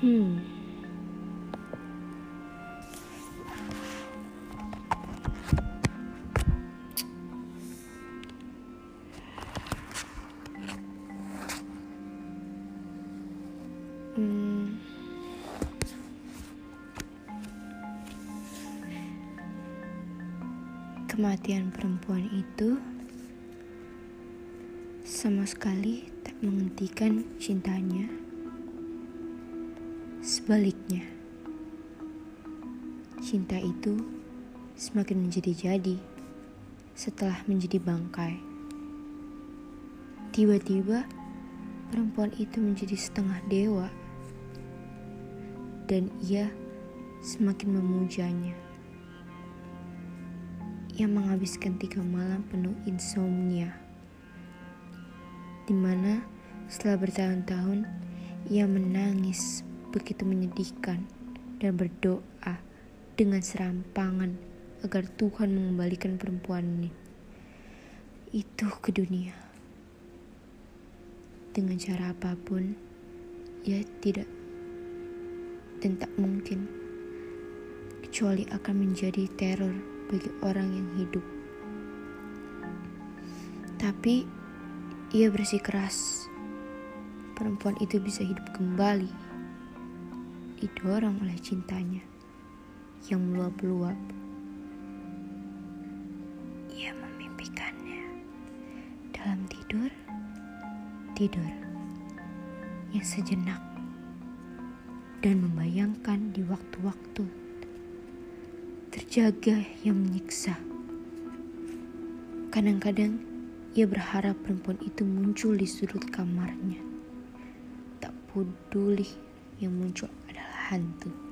Hmm. Kematian perempuan itu sama sekali tak menghentikan cintanya. Sebaliknya, cinta itu semakin menjadi-jadi setelah menjadi bangkai. Tiba-tiba, perempuan itu menjadi setengah dewa, dan ia semakin memujanya yang menghabiskan tiga malam penuh insomnia. Di mana setelah bertahun-tahun ia menangis begitu menyedihkan dan berdoa dengan serampangan agar Tuhan mengembalikan perempuan ini itu ke dunia. Dengan cara apa pun, ia tidak dan tak mungkin kecuali akan menjadi teror bagi orang yang hidup. Tapi ia bersikeras perempuan itu bisa hidup kembali didorong oleh cintanya yang meluap-luap. Ia memimpikannya dalam tidur, tidur yang sejenak dan membayangkan di waktu-waktu terjaga yang menyiksa. Kadang-kadang ia berharap perempuan itu muncul di sudut kamarnya. Tak peduli yang muncul adalah 憾的。